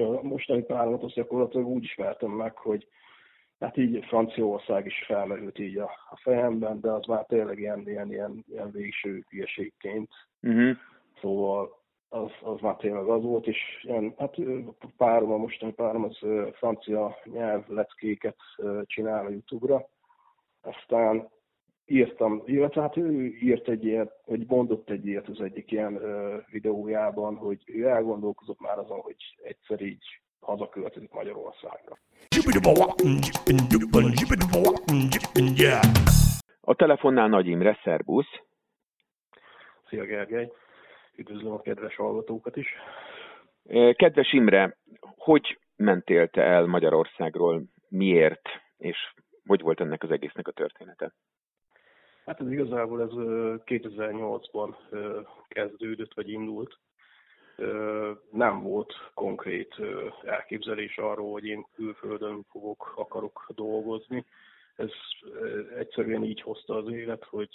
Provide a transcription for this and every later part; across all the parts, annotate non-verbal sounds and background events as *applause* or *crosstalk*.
a mostani páromat azt gyakorlatilag úgy ismertem meg, hogy hát így Franciaország is felmerült így a, a fejemben, de az már tényleg ilyen, ilyen, ilyen, ilyen végső hülyeségként. Uh-huh. Szóval az, az már tényleg az volt, és ilyen, hát párom, a mostani párom az francia nyelv leckéket csinál a Youtube-ra. Aztán írtam, illetve hát ő írt egy ilyet, vagy mondott egy ilyet az egyik ilyen videójában, hogy ő elgondolkozott már azon, hogy egyszer így hazaköltözik Magyarországra. A telefonnál Nagy Imre, szervusz! Szia Gergely! Üdvözlöm a kedves hallgatókat is! Kedves Imre, hogy mentél te el Magyarországról, miért, és hogy volt ennek az egésznek a története? Hát ez igazából ez 2008-ban kezdődött, vagy indult nem volt konkrét elképzelés arról, hogy én külföldön fogok, akarok dolgozni. Ez egyszerűen így hozta az élet, hogy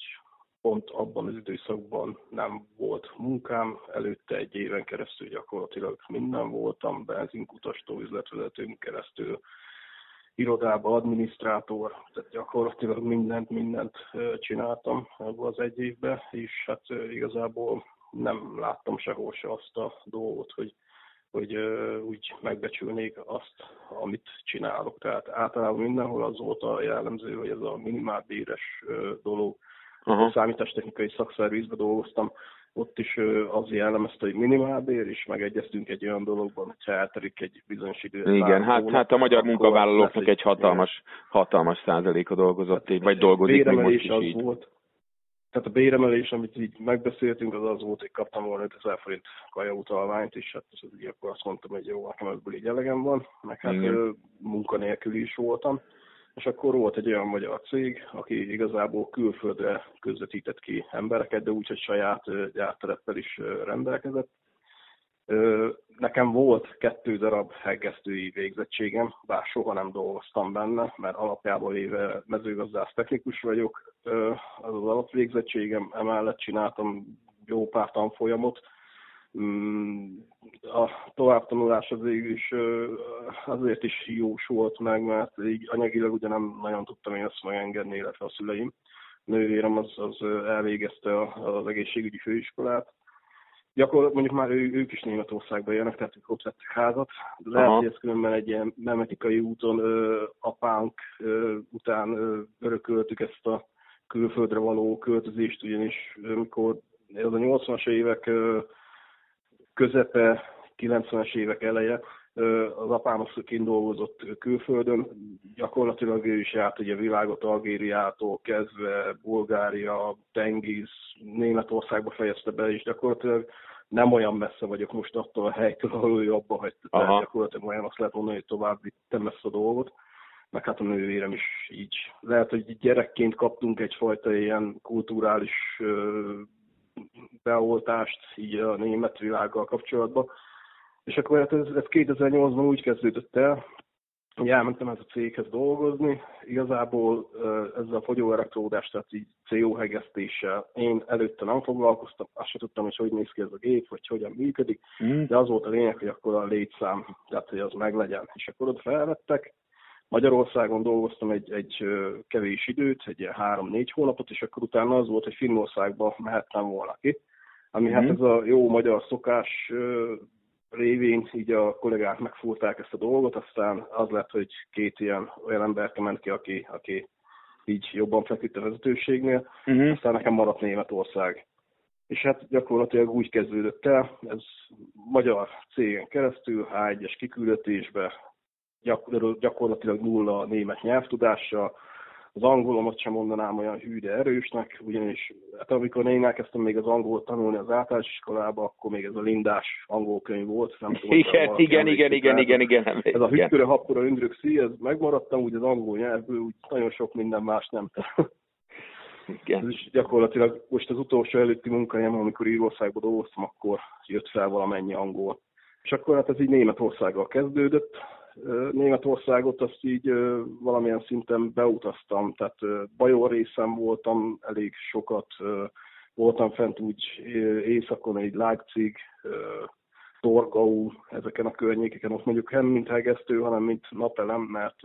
pont abban az időszakban nem volt munkám, előtte egy éven keresztül gyakorlatilag minden voltam, benzinkutastól, üzletvezetőn keresztül, irodába, adminisztrátor, tehát gyakorlatilag mindent, mindent csináltam ebben az egy évben, és hát igazából nem láttam sehol se azt a dolgot, hogy, hogy úgy megbecsülnék azt, amit csinálok. Tehát általában mindenhol az volt a jellemző, hogy ez a minimálbéres dolog. Uh-huh. Számítástechnikai szakszervizbe dolgoztam, ott is az jellemezte, hogy minimálbér, és megegyeztünk egy olyan dologban, hogy elterik egy bizonyos idő. Igen, hát, hát a magyar munkavállalóknak egy hatalmas, hatalmas százaléka dolgozott, hát, vagy dolgozik még most is az így. Volt, tehát a béremelés, amit így megbeszéltünk, az az volt, hogy kaptam volna 5000 forint kajautalványt, és hát az, így akkor azt mondtam, hogy jó, nekem ebből így elegem van, meg hát Igen. munkanélkül is voltam. És akkor volt egy olyan magyar cég, aki igazából külföldre közvetített ki embereket, de úgy, hogy saját gyártereppel is rendelkezett. Nekem volt kettő darab hegesztői végzettségem, bár soha nem dolgoztam benne, mert alapjából éve mezőgazdász technikus vagyok, az az alapvégzettségem, emellett csináltam jó pár tanfolyamot. Mm, a továbbtanulás az is azért is jós volt meg, mert így anyagilag ugye nem nagyon tudtam én ezt megengedni, illetve a szüleim. Nővérem az, az elvégezte az egészségügyi főiskolát, gyakorlatilag mondjuk már ő, ők is Németországba jönnek, tehát ők ott vettek házat. De lehet, Aha. hogy ez különben egy ilyen memetikai úton ö, apánk ö, után ö, örököltük ezt a külföldre való költözést, ugyanis amikor ez a 80-as évek közepe, 90-es évek eleje, az apám az kint dolgozott külföldön, gyakorlatilag ő is járt ugye a világot Algériától kezdve, Bulgária, Tengiz, Németországba fejezte be, és gyakorlatilag nem olyan messze vagyok most attól a helytől, ahol ő abba hagyta. Tehát gyakorlatilag olyan azt lehet mondani, hogy tovább vittem ezt a dolgot, meg hát a nővérem is így. Lehet, hogy gyerekként kaptunk egyfajta ilyen kulturális beoltást így a német világgal kapcsolatban, és akkor hát ez, ez 2008-ban úgy kezdődött el, hogy elmentem ez a céghez dolgozni, igazából ezzel a fogyóelektródást, tehát így CO hegesztéssel én előtte nem foglalkoztam, azt sem tudtam, hogy hogy néz ki ez a gép, vagy hogyan működik, mm. de az volt a lényeg, hogy akkor a létszám, tehát hogy az meglegyen. És akkor ott felvettek, Magyarországon dolgoztam egy, egy kevés időt, egy ilyen három-négy hónapot, és akkor utána az volt, hogy Finnországba mehettem volna ki. Ami mm. hát ez a jó magyar szokás révén így a kollégák megfúrták ezt a dolgot, aztán az lett, hogy két ilyen olyan ember ment ki, aki, aki így jobban feküdt a vezetőségnél, uh-huh. aztán nekem maradt Németország. És hát gyakorlatilag úgy kezdődött el, ez magyar cégen keresztül, H1-es kiküldetésbe, gyakorlatilag nulla német nyelvtudással, az angolomat sem mondanám olyan hű, de erősnek, ugyanis hát amikor én elkezdtem még az angolt tanulni az általános iskolába, akkor még ez a lindás angol könyv volt. Nem tudom, igen, igen, igen, igen, igen, igen, igen, Ez a hüttőre, happora, ündrökszi, ez megmaradtam, úgy az angol nyelvből, úgy nagyon sok minden más nem. Igen. Is gyakorlatilag most az utolsó előtti munkahelyem, amikor Írországban dolgoztam, akkor jött fel valamennyi angol. És akkor hát ez így Németországgal kezdődött, Németországot azt így valamilyen szinten beutaztam, tehát Bajor részem voltam elég sokat, voltam fent úgy északon, egy Leipzig, Torgau, ezeken a környékeken, ott mondjuk nem mint hegesztő, hanem mint napelem, mert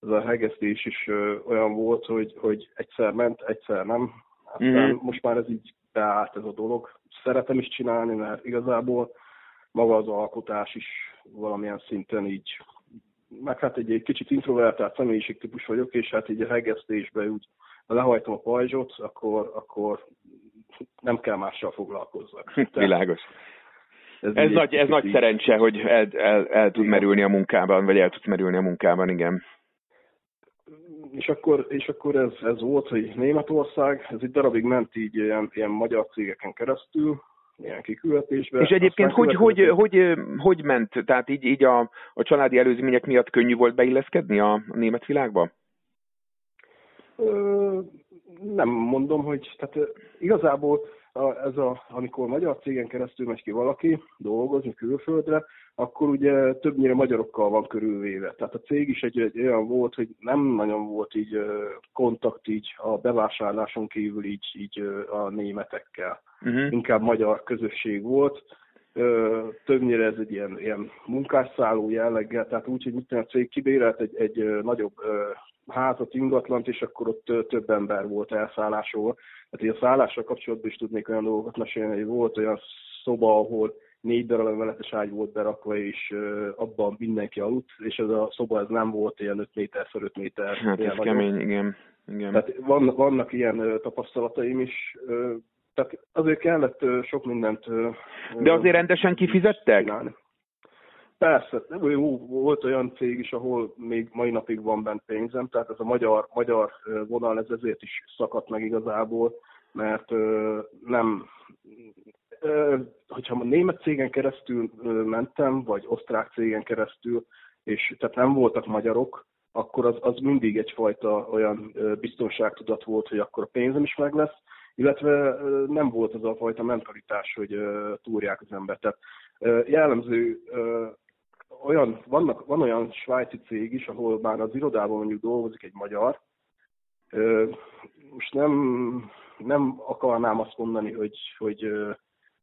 ez a hegesztés is olyan volt, hogy, hogy egyszer ment, egyszer nem. Aztán mm-hmm. most már ez így beállt ez a dolog. Szeretem is csinálni, mert igazából maga az alkotás is valamilyen szinten így, meg hát egy, egy kicsit introvertált személyiségtípus vagyok, és hát így a hegesztésben úgy ha lehajtom a pajzsot, akkor, akkor nem kell mással foglalkozzak. *laughs* Világos. Ez, ez nagy, ez nagy szerencse, hogy el, el, el tud merülni a munkában, vagy el tudsz merülni a munkában, igen. És akkor, és akkor ez, ez volt, hogy Németország, ez egy darabig ment így ilyen, ilyen magyar cégeken keresztül, ilyen kiküldetésben. És egyébként hogy, hogy, hogy, hogy, ment? Tehát így, így a, a családi előzmények miatt könnyű volt beilleszkedni a, a német világba? Ö, nem mondom, hogy tehát igazából a, ez a, amikor magyar cégen keresztül megy ki valaki dolgozni külföldre, akkor ugye többnyire magyarokkal van körülvéve. Tehát a cég is egy, egy olyan volt, hogy nem nagyon volt így kontakt így a bevásárláson kívül így, így a németekkel. Uh-huh. Inkább magyar közösség volt. Többnyire ez egy ilyen, ilyen munkásszálló jelleggel, tehát úgy, hogy mit a cég kibérelt egy, egy nagyobb házat, ingatlant, és akkor ott több ember volt elszállásról. Tehát a szállással kapcsolatban is tudnék olyan dolgokat mesélni, hogy volt olyan szoba, ahol négy darab emeletes ágy volt berakva, és abban mindenki aludt, és ez a szoba ez nem volt ilyen 5 méter x 5 méter. Hát ez kemény, igen. igen. Tehát van, vannak ilyen tapasztalataim is, tehát azért kellett sok mindent... De azért rendesen kifizettek? Csinálni. Persze, jó, volt olyan cég is, ahol még mai napig van bent pénzem, tehát ez a magyar, magyar vonal ez ezért is szakadt meg igazából, mert nem, hogyha a német cégen keresztül mentem, vagy osztrák cégen keresztül, és tehát nem voltak magyarok, akkor az, az mindig egyfajta olyan biztonságtudat volt, hogy akkor a pénzem is meg lesz, illetve nem volt az a fajta mentalitás, hogy túrják az ember. Tehát jellemző olyan, vannak, van olyan svájci cég is, ahol már az irodában mondjuk dolgozik egy magyar. Most nem, nem akarnám azt mondani, hogy, hogy,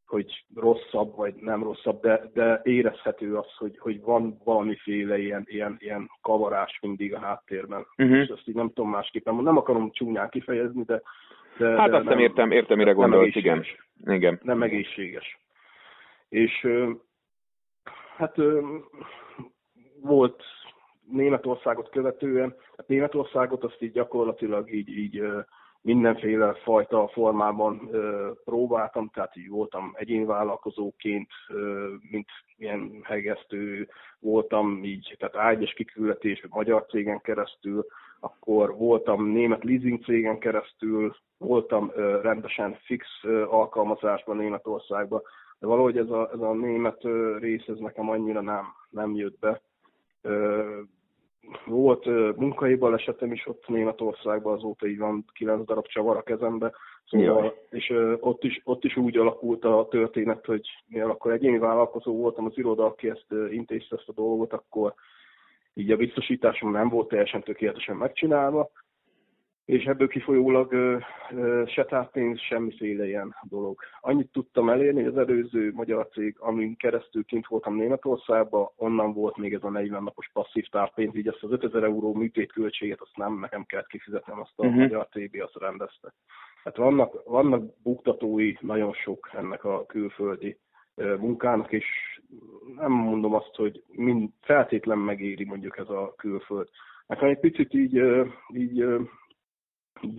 hogy rosszabb vagy nem rosszabb, de, de érezhető az, hogy, hogy van valamiféle ilyen, ilyen, ilyen kavarás mindig a háttérben. Uh-huh. És ezt így nem tudom másképpen, nem akarom csúnyán kifejezni, de, de Hát de azt nem, értem, értem, mire gondolsz, igen. igen. Nem egészséges. És Hát volt Németországot követően, hát Németországot azt így gyakorlatilag így, így mindenféle fajta formában próbáltam, tehát így voltam egyénvállalkozóként, mint ilyen hegesztő voltam, így, tehát ágyes kiküldetés, magyar cégen keresztül, akkor voltam német leasing cégen keresztül, voltam rendesen fix alkalmazásban Németországban, de valahogy ez a, ez a német rész, ez nekem annyira nem, nem jött be. Volt munkai balesetem is ott Németországban, azóta így van kilenc darab csavar a kezembe, szóval, és ott is, ott is úgy alakult a történet, hogy mivel akkor egyéni vállalkozó voltam, az iroda, aki ezt intézte ezt a dolgot, akkor így a biztosításom nem volt teljesen tökéletesen megcsinálva, és ebből kifolyólag ö, ö, se távpénz, semmiféle ilyen dolog. Annyit tudtam elérni, hogy az előző magyar cég, amin keresztül kint voltam Németországban, onnan volt még ez a 40 napos passzív távpénz, így ezt az 5000 euró műtétköltséget, azt nem nekem kellett kifizetnem, azt a uh-huh. magyar TB azt rendezte. Hát vannak, vannak buktatói nagyon sok ennek a külföldi munkának, és nem mondom azt, hogy mind feltétlen megéri mondjuk ez a külföld. Nekem egy picit így, így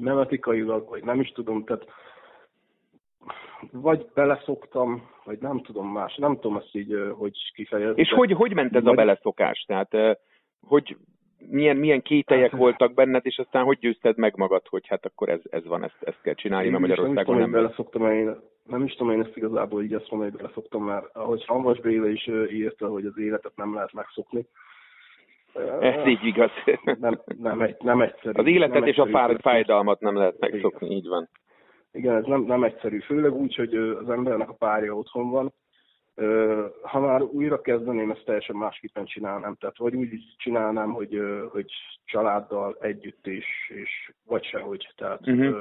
nem etikailag, vagy nem is tudom, tehát vagy beleszoktam, vagy nem tudom más, nem tudom ezt így, hogy kifejezni. És hogy, hogy ment ez vagy... a beleszokás? Tehát, hogy milyen, milyen kételyek hát, voltak benned, és aztán hogy győzted meg magad, hogy hát akkor ez, ez van, ezt, ezt kell csinálni, mert Magyarországon nem... Nem beleszoktam, én, nem is tudom én ezt igazából így azt mondani, hogy beleszoktam, mert ahogy Hanvas Béla is írta, hogy az életet nem lehet megszokni, ez így igaz. Nem, nem, egy, nem egyszerű. Az életet nem és a fáj, fájdalmat nem lehet megszokni, így van. Igen, ez nem, nem egyszerű, főleg úgy, hogy az embernek a párja otthon van. Ha már újra kezdeném, ezt teljesen másképpen csinálnám. Tehát vagy úgy csinálnám, hogy, hogy családdal együtt is, és vagy sehogy. Tehát, uh-huh.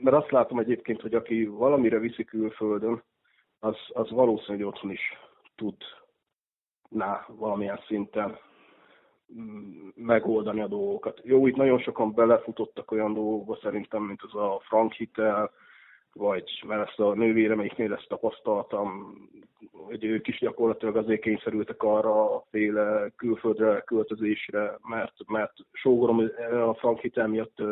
Mert azt látom egyébként, hogy aki valamire viszi külföldön, az, az valószínű, hogy otthon is tudná valamilyen szinten megoldani a dolgokat. Jó, itt nagyon sokan belefutottak olyan dolgokba szerintem, mint az a frank hitel, vagy mert ezt a nővéremeiknél ezt tapasztaltam, hogy ők is gyakorlatilag azért kényszerültek arra a féle külföldre költözésre, mert, mert sógorom a frank hitel miatt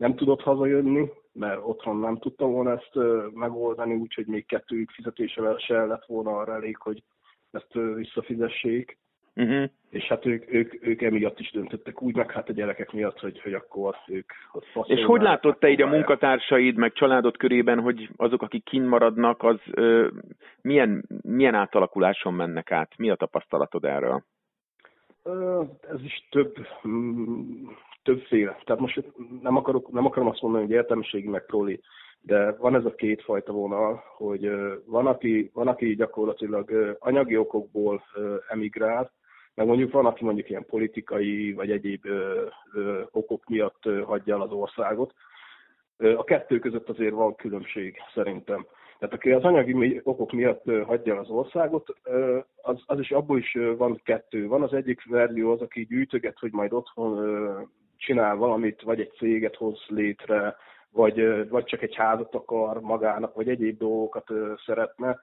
nem tudott hazajönni, mert otthon nem tudta volna ezt megoldani, úgyhogy még kettőjük fizetése se lett volna arra elég, hogy ezt visszafizessék. Uh-huh. És hát ők, ők, ők emiatt is döntöttek úgy, meg hát a gyerekek miatt, hogy, hogy akkor ők ott És hogy látod te így a munkatársaid, meg családod körében, hogy azok, akik kint maradnak, az ö, milyen, milyen átalakuláson mennek át? Mi a tapasztalatod erről? Ez is több, mm, többféle. Tehát most nem, akarok, nem akarom azt mondani, hogy értelmiségi meg proli, de van ez a két fajta vonal, hogy van, aki, van, aki gyakorlatilag anyagi okokból emigrál, meg mondjuk van, aki mondjuk ilyen politikai vagy egyéb okok miatt hagyja el az országot. A kettő között azért van különbség szerintem. Tehát aki az anyagi okok miatt hagyja el az országot, az, az is abból is van kettő. Van az egyik verzió az, aki gyűjtöget, hogy majd otthon ö, csinál valamit, vagy egy céget hoz létre, vagy, vagy csak egy házat akar magának, vagy egyéb dolgokat szeretne.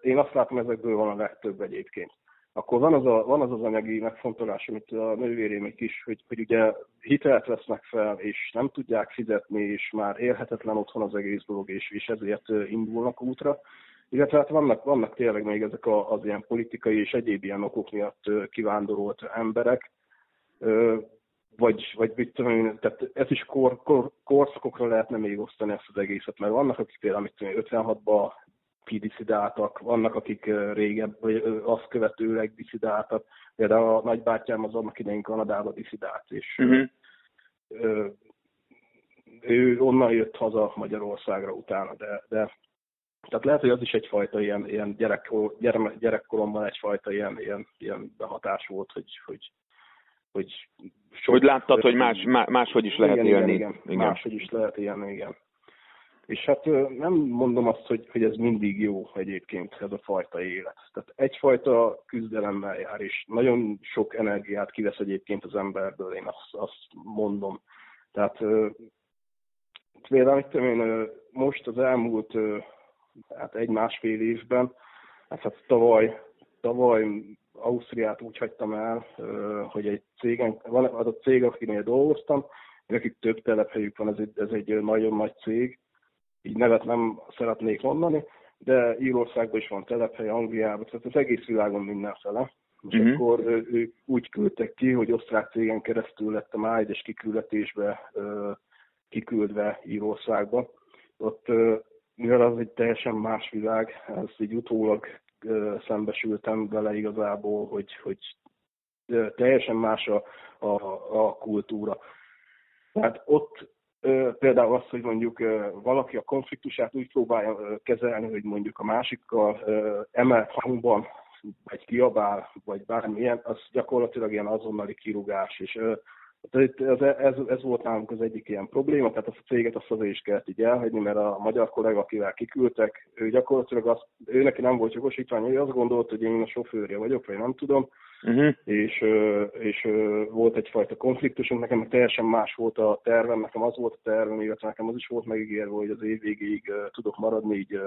Én azt látom, ezekből van a legtöbb egyébként akkor van az, a, van az az anyagi megfontolás, amit a nővérémek is, hogy, hogy ugye hitelt vesznek fel, és nem tudják fizetni, és már élhetetlen otthon az egész dolog, és, és ezért indulnak útra. Illetve hát vannak, vannak tényleg még ezek a, az ilyen politikai és egyéb ilyen okok miatt kivándorolt emberek, vagy, vagy mit tudom én, tehát ez is kor, kor, korszakokra lehetne még osztani ezt az egészet, mert vannak, akik például mit tudom 56-ban kidiszidáltak, vannak, akik régebb, vagy azt követőleg diszidáltak. Például a nagybátyám az annak idején Kanadába diszidált, és uh-huh. ő onnan jött haza Magyarországra utána, de, de tehát lehet, hogy az is egyfajta ilyen, ilyen gyerek, gyere, gyerekkoromban egyfajta ilyen, ilyen, ilyen behatás volt, hogy, hogy, hogy, sok, hogy láttad, hogy más, máshogy is lehet igen, élni. Igen, igen, igen. máshogy is lehet élni, igen. És hát nem mondom azt, hogy, hogy ez mindig jó egyébként, ez a fajta élet. Tehát egyfajta küzdelemmel jár, és nagyon sok energiát kivesz egyébként az emberből, én azt, azt mondom. Tehát például én most az elmúlt hát egy-másfél évben, hát, hát tavaly, tavaly Ausztriát úgy hagytam el, hogy egy cégen, van az a cég, akinél dolgoztam, nekik több telephelyük van, ez egy, ez egy nagyon nagy cég, így nevet nem szeretnék mondani, de Írországban is van telephely, Angliában, tehát az egész világon mindenfele. És uh-huh. akkor ők úgy küldtek ki, hogy osztrák cégen keresztül lett a májdes kiküldetésbe kiküldve Írországba. Ott, mivel az egy teljesen más világ, ez így utólag szembesültem vele igazából, hogy, hogy teljesen más a, a, a kultúra. Tehát ott például az, hogy mondjuk valaki a konfliktusát úgy próbálja kezelni, hogy mondjuk a másikkal emelt hangban vagy kiabál, vagy bármilyen, az gyakorlatilag ilyen azonnali kirúgás, és ez, ez, ez volt nálunk az egyik ilyen probléma, tehát azt a céget azt azért is kellett így elhagyni, mert a magyar kollega, akivel kiküldtek, ő gyakorlatilag azt, ő neki nem volt jogosítvány, ő azt gondolt, hogy én a sofőrje vagyok, vagy nem tudom, uh-huh. és, és volt egyfajta konfliktusunk, nekem teljesen más volt a tervem, nekem az volt a tervem, illetve nekem az is volt megígérve, hogy az év végéig tudok maradni így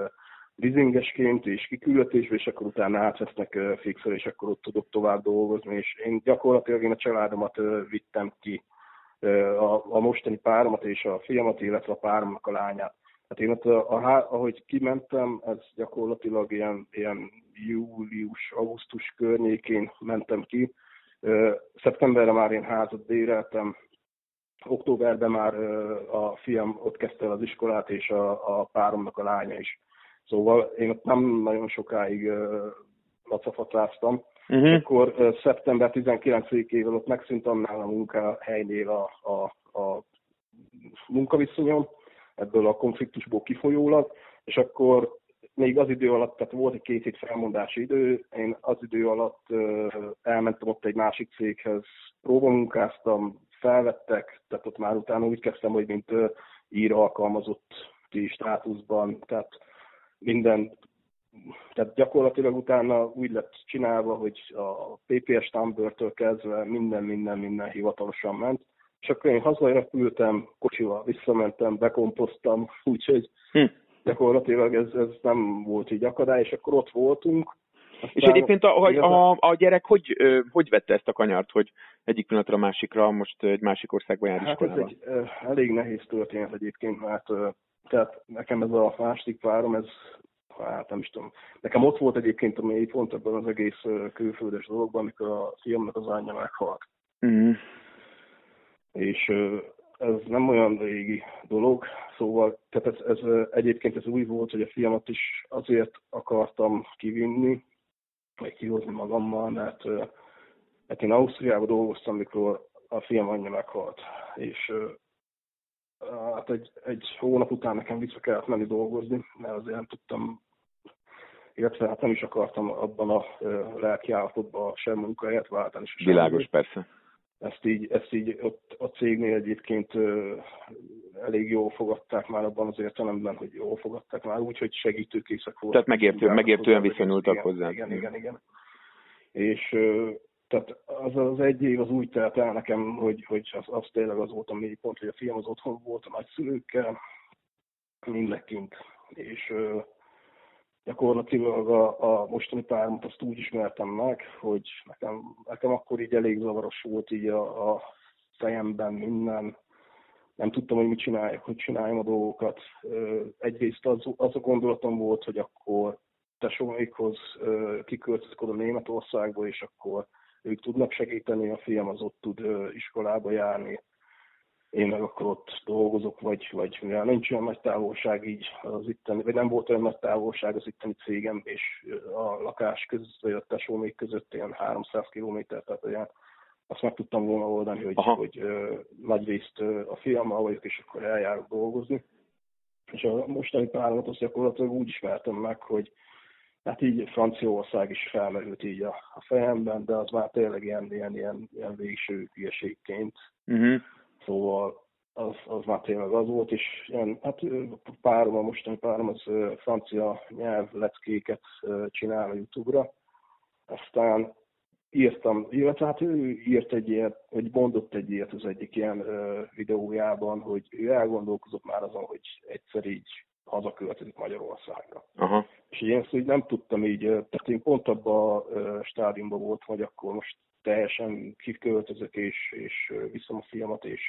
leasingesként és kiküldetésbe, és akkor utána átvesznek fixel, és akkor ott tudok tovább dolgozni, és én gyakorlatilag én a családomat vittem ki, a, a mostani páromat és a fiamat, illetve a páromnak a lányát. Hát én ott, a, a, ahogy kimentem, ez gyakorlatilag ilyen, ilyen július-augusztus környékén mentem ki. Szeptemberre már én házat béreltem, októberben már a fiam ott kezdte el az iskolát, és a, a páromnak a lánya is. Szóval én ott nem nagyon sokáig lacafatráztam. Uh-huh. Akkor uh, szeptember 19-ével ott megszűnt annál a munkahelynél a, a, a munkaviszonyom, ebből a konfliktusból kifolyólag, és akkor még az idő alatt, tehát volt egy két hét felmondási idő, én az idő alatt elmentem ott egy másik céghez, próbamunkáztam, felvettek, tehát ott már utána úgy kezdtem, hogy mint ír alkalmazott státuszban, tehát minden. Tehát gyakorlatilag utána úgy lett csinálva, hogy a PPS Tumblr-től kezdve minden, minden, minden hivatalosan ment, és akkor én hazarepültem, kocsival visszamentem, bekompoztam, *laughs* úgyhogy hm. gyakorlatilag ez, ez nem volt így akadály, és akkor ott voltunk, aztán és egyébként a, a, a gyerek hogy, hogy vette ezt a kanyart, hogy egyik pillanatra a másikra most egy másik országba jár Hát ez egy elég nehéz történet egyébként, mert tehát nekem ez a második párom, ez hát nem is tudom. Nekem ott volt egyébként a mély pont ebben az egész külföldes dologban, amikor a fiamnak az anyja meghalt. Mm. És ez nem olyan régi dolog, szóval tehát ez, ez, egyébként ez új volt, hogy a fiamat is azért akartam kivinni, vagy kihozni magammal, mert, mert én Ausztriában dolgoztam, mikor a fiam anyja meghalt, és hát egy, egy hónap után nekem vissza kellett menni dolgozni, mert azért nem tudtam, illetve hát nem is akartam abban a lelki állapotban sem munkahelyet váltani. Világos, persze ezt így, ezt így ott a cégnél egyébként elég jól fogadták már abban az értelemben, hogy jól fogadták már úgy, hogy segítőkészek voltak. Tehát megértő, megértően viszonyultak hozzá. Igen, igen, igen. És tehát az, az egy év az úgy telt el nekem, hogy, hogy az, az tényleg az volt a mélypont, hogy a fiam az otthon volt a nagyszülőkkel, mindenkint. És gyakorlatilag a, a mostani páromat azt úgy ismertem meg, hogy nekem, nekem akkor így elég zavaros volt így a, a fejemben minden, nem tudtam, hogy mit csináljak, hogy csináljam a dolgokat. Egyrészt az, az a gondolatom volt, hogy akkor tesómékhoz kiköltözök oda Németországba, és akkor ők tudnak segíteni, a fiam az ott tud iskolába járni, én meg akkor ott dolgozok, vagy, vagy mivel nincs olyan nagy távolság így az itteni, vagy nem volt olyan nagy távolság az itteni cégem és a lakás között, vagy a tesómék között ilyen 300 km, tehát olyan azt meg tudtam volna oldani, hogy, Aha. hogy uh, nagy részt uh, a fiammal vagyok, és akkor eljárok dolgozni. És a mostani páromat azt gyakorlatilag úgy ismertem meg, hogy hát így Franciaország is felmerült így a, a fejemben, de az már tényleg ilyen, ilyen, ilyen, ilyen végső hülyeségként. Uh-huh Szóval az, az már tényleg az volt, és ilyen, hát párom, a mostani párom az francia nyelv leckéket csinál a Youtube-ra. Aztán írtam, illetve hát ő írt egy ilyet, vagy mondott egy ilyet az egyik ilyen videójában, hogy ő elgondolkozott már azon, hogy egyszer így hazaköltözik Magyarországra. Aha. És én ezt úgy nem tudtam így, tehát én pont abban a stádiumban voltam, hogy akkor most teljesen kiköltözök, és, és viszem a fiamat, és,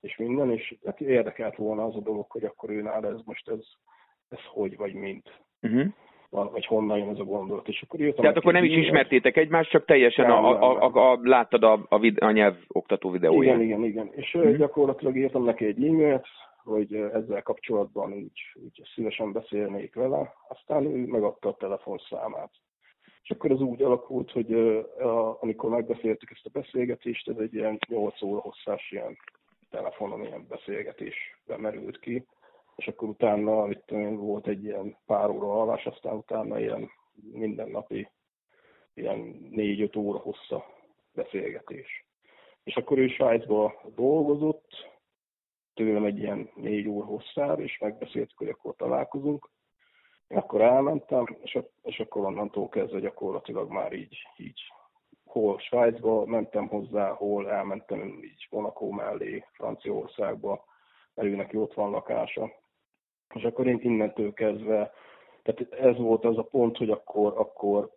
és minden, és hát érdekelt volna az a dolog, hogy akkor ő nála ez most ez, ez hogy vagy mint. Uh-huh. Vagy honnan jön ez a gondolat. És akkor írtam Tehát akkor nem is ismertétek egymást, csak teljesen nem, a, a, a, a, láttad a, a, vid, a nyelv oktató videóját. Igen, igen, igen. És uh-huh. gyakorlatilag írtam neki egy e-mailt, hogy ezzel kapcsolatban úgy, úgy szívesen beszélnék vele, aztán ő megadta a telefonszámát. És akkor az úgy alakult, hogy amikor megbeszéltük ezt a beszélgetést, ez egy ilyen 8 óra hosszás ilyen telefonon ilyen beszélgetésbe merült ki, és akkor utána itt volt egy ilyen pár óra alvás, aztán utána ilyen mindennapi ilyen 4-5 óra hossza beszélgetés. És akkor ő Svájcba dolgozott, tőlem egy ilyen 4 óra hosszára, és megbeszéltük, hogy akkor találkozunk. Akkor elmentem, és, és akkor onnantól kezdve gyakorlatilag már így, így hol Svájcba mentem hozzá, hol elmentem így Monaco mellé, Franciaországba, mert ő neki ott van lakása. És akkor én innentől kezdve, tehát ez volt az a pont, hogy akkor, akkor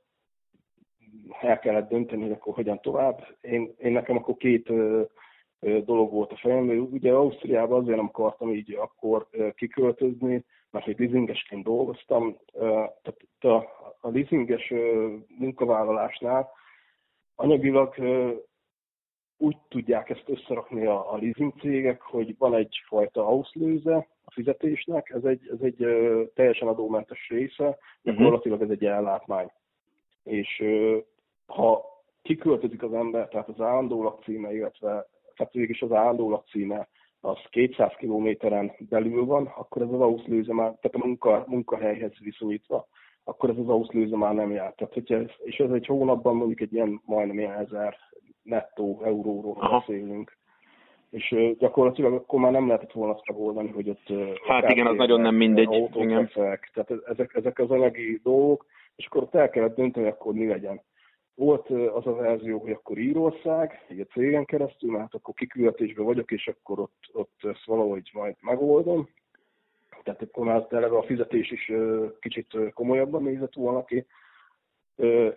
el kellett dönteni, hogy akkor hogyan tovább. Én, én nekem akkor két dolog volt a fejemben. Ugye Ausztriában azért nem akartam így akkor kiköltözni, mert egy leasingesként dolgoztam. Tehát a, a leasinges munkavállalásnál anyagilag úgy tudják ezt összerakni a, a leasing cégek, hogy van egyfajta auszlőze a fizetésnek, ez egy, ez egy teljesen adómentes része, mhm. gyakorlatilag ez egy ellátmány. És ha kiköltözik az ember, tehát az állandó lakcíme, illetve tehát is az állandó lakcíme az 200 kilométeren belül van, akkor ez az auszlőze már, tehát a munka, munkahelyhez viszonyítva, akkor ez az auszlőze már nem jár. Tehát, hogyha ez, és ez egy hónapban mondjuk egy ilyen majdnem ilyen ezer nettó euróról Aha. beszélünk. és gyakorlatilag akkor már nem lehetett volna azt megoldani, hogy ott... Hát igen, az nagyon nem mindegy. Igen. Tehát ezek, ezek az anyagi dolgok, és akkor ott el kellett dönteni, akkor mi legyen. Volt az a verzió, hogy akkor Írország, egy a cégen keresztül, mert hát akkor kiküldetésben vagyok, és akkor ott, ott ezt valahogy majd megoldom. Tehát akkor már tényleg a fizetés is kicsit komolyabban nézett volna ki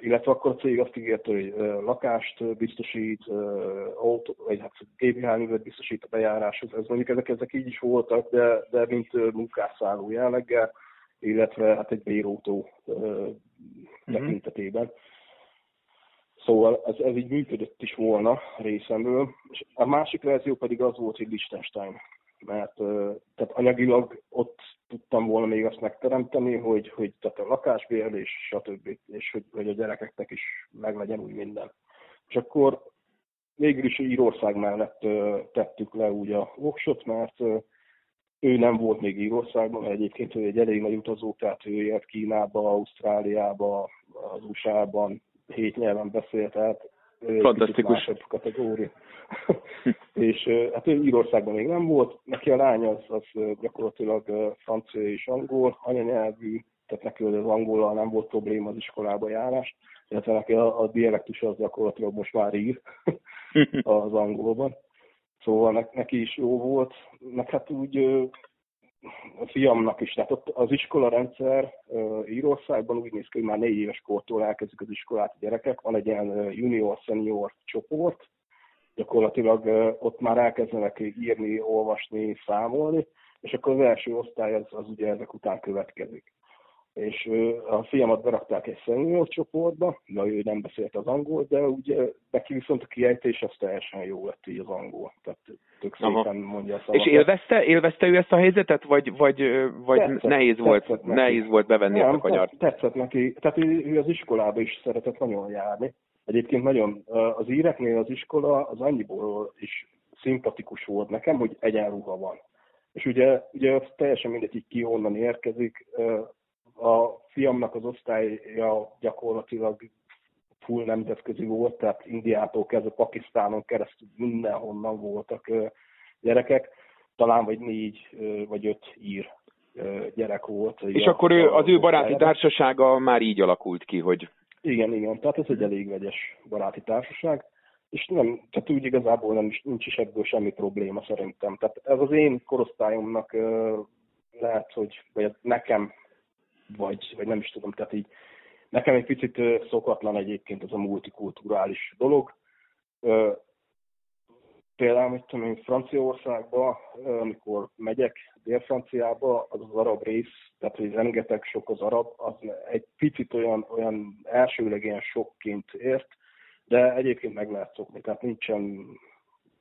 illetve akkor a cég azt ígérte, hogy lakást biztosít, autó, vagy hát gépjárművet biztosít a bejáráshoz. Ez mondjuk ezek, ezek így is voltak, de, de mint munkásszálló jelleggel, illetve hát egy bérótó uh, tekintetében. Szóval ez, ez így működött is volna részemről. És a másik verzió pedig az volt, hogy Liechtenstein mert tehát anyagilag ott tudtam volna még azt megteremteni, hogy, hogy tehát a lakásbérlés, stb. és hogy, hogy a gyerekeknek is meg legyen úgy minden. És akkor végül is Írország mellett tettük le úgy a voksot, mert ő nem volt még Írországban, mert egyébként ő egy elég nagy utazó, tehát ő élt Kínába, Ausztráliába, az USA-ban, hét nyelven beszélt, tehát Fantasztikus. kategória. *laughs* és hát ő Írországban még nem volt, neki a lány az, az gyakorlatilag francia és angol anyanyelvű, tehát neki az angollal nem volt probléma az iskolába járás, illetve neki a, a dialektus az gyakorlatilag most már ír *laughs* az angolban. Szóval neki is jó volt, meg hát úgy a fiamnak is, tehát ott az iskola rendszer Írországban úgy néz ki, hogy már négy éves kortól elkezdik az iskolát a gyerekek, van egy ilyen junior-senior csoport, gyakorlatilag ott már elkezdenek írni, olvasni, számolni, és akkor az első osztály az, az ugye ezek után következik. És a fiamat berakták egy senior csoportba, de ő nem beszélt az angol, de ugye neki viszont a kiejtés az teljesen jó lett így az angol. Tehát tök szépen mondja a És élvezte, élvezte ő ezt a helyzetet, vagy, vagy, vagy tetszett, nehéz, volt, nehéz volt bevenni nem, ezt a kanyart? Tetszett neki, tehát ő, ő az iskolába is szeretett nagyon járni, Egyébként nagyon az íreknél az iskola az annyiból is szimpatikus volt nekem, hogy egyenruha van. És ugye, ugye teljesen mindegy, hogy ki onnan érkezik. A fiamnak az osztálya gyakorlatilag full nemzetközi volt, tehát Indiától kezdve Pakisztánon keresztül mindenhonnan voltak gyerekek, talán vagy négy vagy öt ír gyerek volt. És akkor ő, az ő baráti társasága már így alakult ki, hogy igen, igen, tehát ez egy elég vegyes baráti társaság, és nem, tehát úgy igazából nem is, nincs is ebből semmi probléma szerintem. Tehát ez az én korosztályomnak lehet, hogy vagy nekem, vagy, vagy nem is tudom, tehát így nekem egy picit szokatlan egyébként ez a multikulturális dolog. Például, mit tudom én, Franciaországba, amikor megyek Dél-Franciába, az az arab rész, tehát hogy rengeteg sok az arab, az egy picit olyan, olyan elsőleg ilyen sokként ért, de egyébként meg lehet szokni, tehát nincsen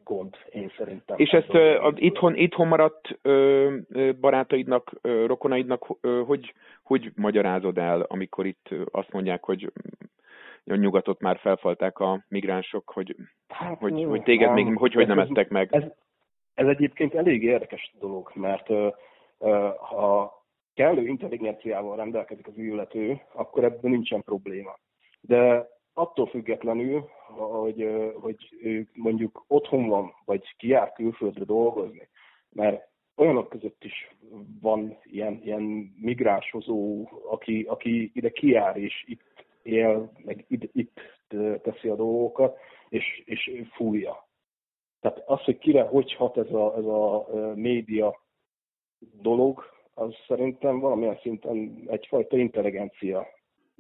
gond, én szerintem. És ezt uh, itthon, itthon maradt ö, barátaidnak, ö, rokonaidnak ö, hogy, hogy magyarázod el, amikor itt azt mondják, hogy a nyugatot már felfalták a migránsok, hogy, hát, hogy, hogy téged még hogy, hogy nem eztek meg. Ez, ez egyébként elég érdekes dolog, mert uh, ha kellő intelligenciával rendelkezik az illető, akkor ebben nincsen probléma. De attól függetlenül, hogy, hogy ő mondjuk otthon van, vagy kijár külföldre dolgozni, mert olyanok között is van ilyen, ilyen migránshozó, aki, aki ide kijár, és itt él, meg itt, itt teszi a dolgokat, és, és fújja. Tehát az, hogy kire hogy hat ez a, ez a média dolog, az szerintem valamilyen szinten egyfajta intelligencia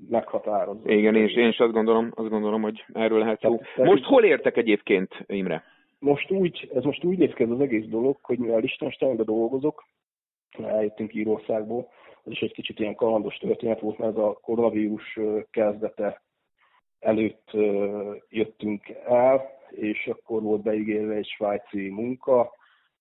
meghatározó. Igen, és én is azt gondolom, azt gondolom, hogy erről lehet szó. Most hol értek egyébként, Imre? Most úgy, ez most úgy néz ki ez az egész dolog, hogy mivel Liechtensteinben dolgozok, eljöttünk Írországból, ez is egy kicsit ilyen kalandos történet volt, mert ez a koronavírus kezdete előtt jöttünk el, és akkor volt beígérve egy svájci munka,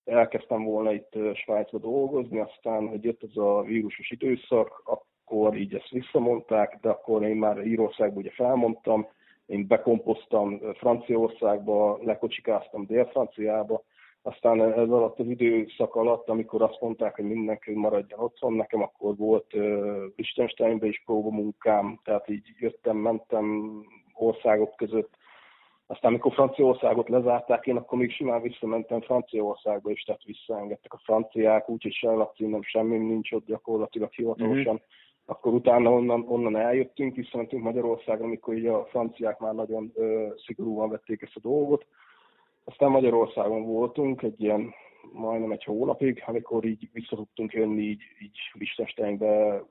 elkezdtem volna itt Svájcba dolgozni, aztán, hogy jött ez a vírusos időszak, akkor így ezt visszamondták, de akkor én már Írországban ugye felmondtam, én bekompoztam Franciaországba, lekocsikáztam Dél-Franciába, aztán ez alatt az időszak alatt, amikor azt mondták, hogy mindenki maradjon otthon, nekem akkor volt uh, Liechtensteinbe is próbamunkám, tehát így jöttem, mentem országok között, Aztán, amikor Franciaországot lezárták, én akkor még simán visszamentem Franciaországba, és tehát visszaengedtek a franciák, úgyhogy se lakcímem semmi nincs ott gyakorlatilag hivatalosan. Mm-hmm. Akkor utána onnan, onnan eljöttünk, visszamentünk Magyarországra, amikor így a franciák már nagyon ö, szigorúan vették ezt a dolgot. Aztán Magyarországon voltunk egy ilyen majdnem egy hónapig, amikor így vissza tudtunk jönni így, így Liechtensteinbe.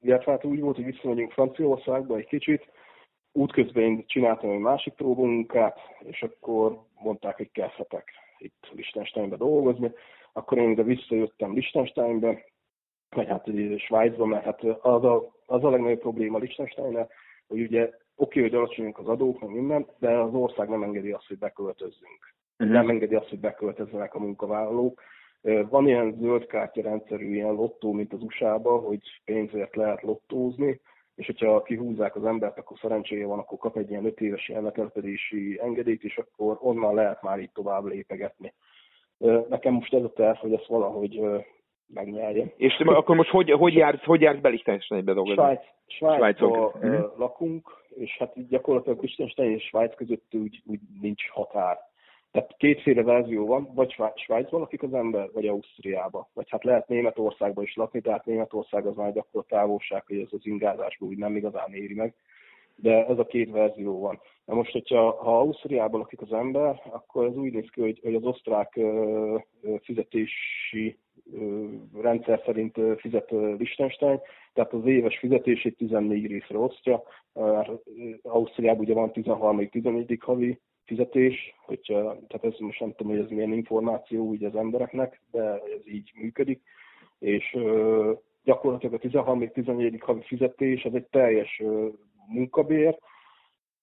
Illetve hát úgy volt, hogy visszamegyünk Franciaországba egy kicsit, útközben én csináltam egy másik próbumunkát, és akkor mondták, hogy kezdhetek itt Liechtensteinbe dolgozni. Akkor én ide visszajöttem Liechtensteinbe, vagy hát Svájcba, mert hát az a, az a legnagyobb probléma Liechtensteinnel, hogy ugye oké, hogy alacsonyunk az adók, meg minden, de az ország nem engedi azt, hogy beköltözzünk. Uh-huh. Nem engedi azt, hogy beköltözzenek a munkavállalók. Van ilyen zöld kártya rendszerű ilyen lottó, mint az USA-ban, hogy pénzért lehet lottózni, és hogyha kihúzzák az embert, akkor szerencséje van, akkor kap egy ilyen öt éves elletelepedési engedélyt, és akkor onnan lehet már így tovább lépegetni. Nekem most ez a terv, hogy ezt valahogy megnyerjem. És akkor most hogy, hogy jársz, hogy jársz be Liechtensteinbe dolgozni? Svájc, Svájcban uh-huh. lakunk, és hát így gyakorlatilag Liechtenstein és Svájc között úgy, úgy nincs határ. Tehát kétféle verzió van, vagy Svájcban lakik az ember, vagy Ausztriába. Vagy hát lehet Németországban is lakni, tehát Németország az már gyakor távolság, hogy ez az ingázásból úgy nem igazán éri meg. De ez a két verzió van. Na most, hogyha ha Ausztriában lakik az ember, akkor ez úgy néz ki, hogy, hogy az osztrák ö, fizetési rendszer szerint fizet Liechtenstein, tehát az éves fizetését 14 részre osztja. Ausztriában ugye van 13-14 havi fizetés, hogyha, tehát ez most nem tudom, hogy ez milyen információ úgy az embereknek, de ez így működik, és gyakorlatilag a 13-14. havi fizetés, ez egy teljes munkabér,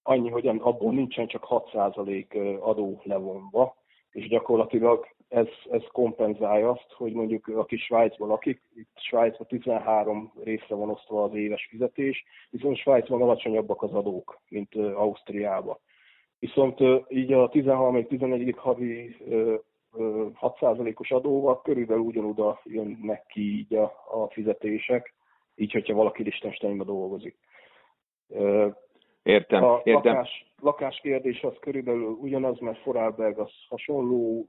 annyi, hogy abból nincsen csak 6% adó levonva, és gyakorlatilag ez, ez kompenzálja azt, hogy mondjuk aki Svájcban lakik, itt Svájcban 13 részre van osztva az éves fizetés, viszont Svájcban alacsonyabbak az adók, mint Ausztriában. Viszont így a 13-14. havi 6%-os adóval körülbelül ugyanoda jönnek ki így a, a fizetések, így, hogyha valaki Liechtensteinbe dolgozik. Értem, a értem. Lakás, lakás kérdés az körülbelül ugyanaz, mert Foralberg az hasonló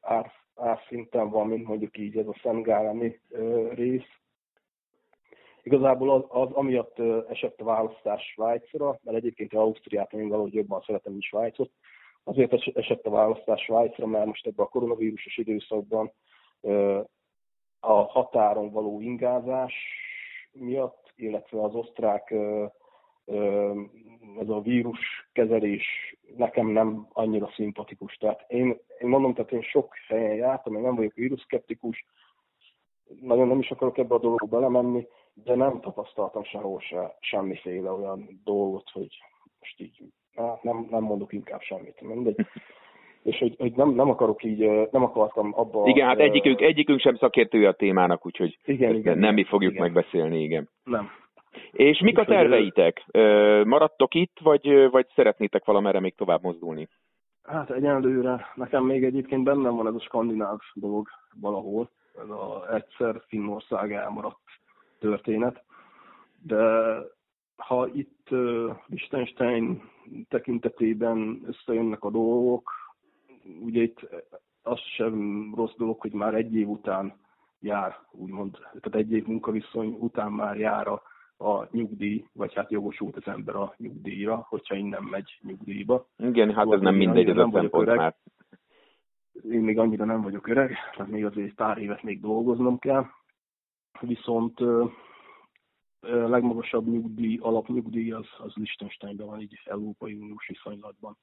ár, árszinten van, mint mondjuk így ez a Szentgálemi rész. Igazából az, az amiatt esett a választás Svájcra, mert egyébként Ausztriát én valahogy jobban szeretem, mint Svájcot, azért esett a választás Svájcra, mert most ebben a koronavírusos időszakban a határon való ingázás miatt, illetve az osztrák ez a vírus kezelés nekem nem annyira szimpatikus. Tehát én, én mondom, tehát én sok helyen jártam, én nem vagyok víruszkeptikus, nagyon nem is akarok ebbe a dologba belemenni, de nem tapasztaltam sehol se semmiféle olyan dolgot, hogy most így, hát nem, nem mondok inkább semmit, mindegy. És hogy, hogy nem, nem akarok így, nem akartam abba... Igen, hát egyikünk, egyikünk sem szakértője a témának, úgyhogy igen, igen, nem mi fogjuk igen. megbeszélni, igen. Nem. És mik a terveitek? Maradtok itt, vagy, vagy szeretnétek valamerre még tovább mozdulni? Hát egyelőre nekem még egyébként bennem van ez a skandináv dolog valahol. Ez a egyszer Finnország elmaradt történet. De ha itt uh, Liechtenstein tekintetében összejönnek a dolgok, ugye itt az sem rossz dolog, hogy már egy év után jár, úgymond, tehát egy év munkaviszony után már jár a, a nyugdíj, vagy hát jogosult az ember a nyugdíjra, hogyha innen megy nyugdíjba. Igen, hát ez nem mindegy, ez a szempont már. Én még annyira nem vagyok öreg, tehát még azért pár évet még dolgoznom kell viszont legmagasabb nyugdíj, alapnyugdíj az, az Liechtensteinben van így Európai Uniós viszonylatban.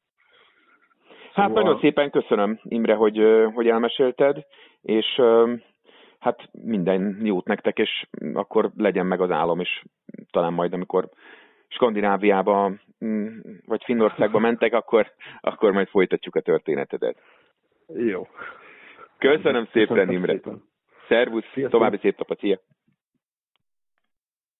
Hát szóval... nagyon szépen köszönöm, Imre, hogy, hogy elmesélted, és hát minden jót nektek, és akkor legyen meg az álom, és talán majd, amikor Skandináviába mm, vagy Finnországba *laughs* mentek, akkor, akkor majd folytatjuk a történetedet. Jó. Köszönöm szépen, Imre. Szépen. Szervusz, Sziasztok. további szép napot, szia!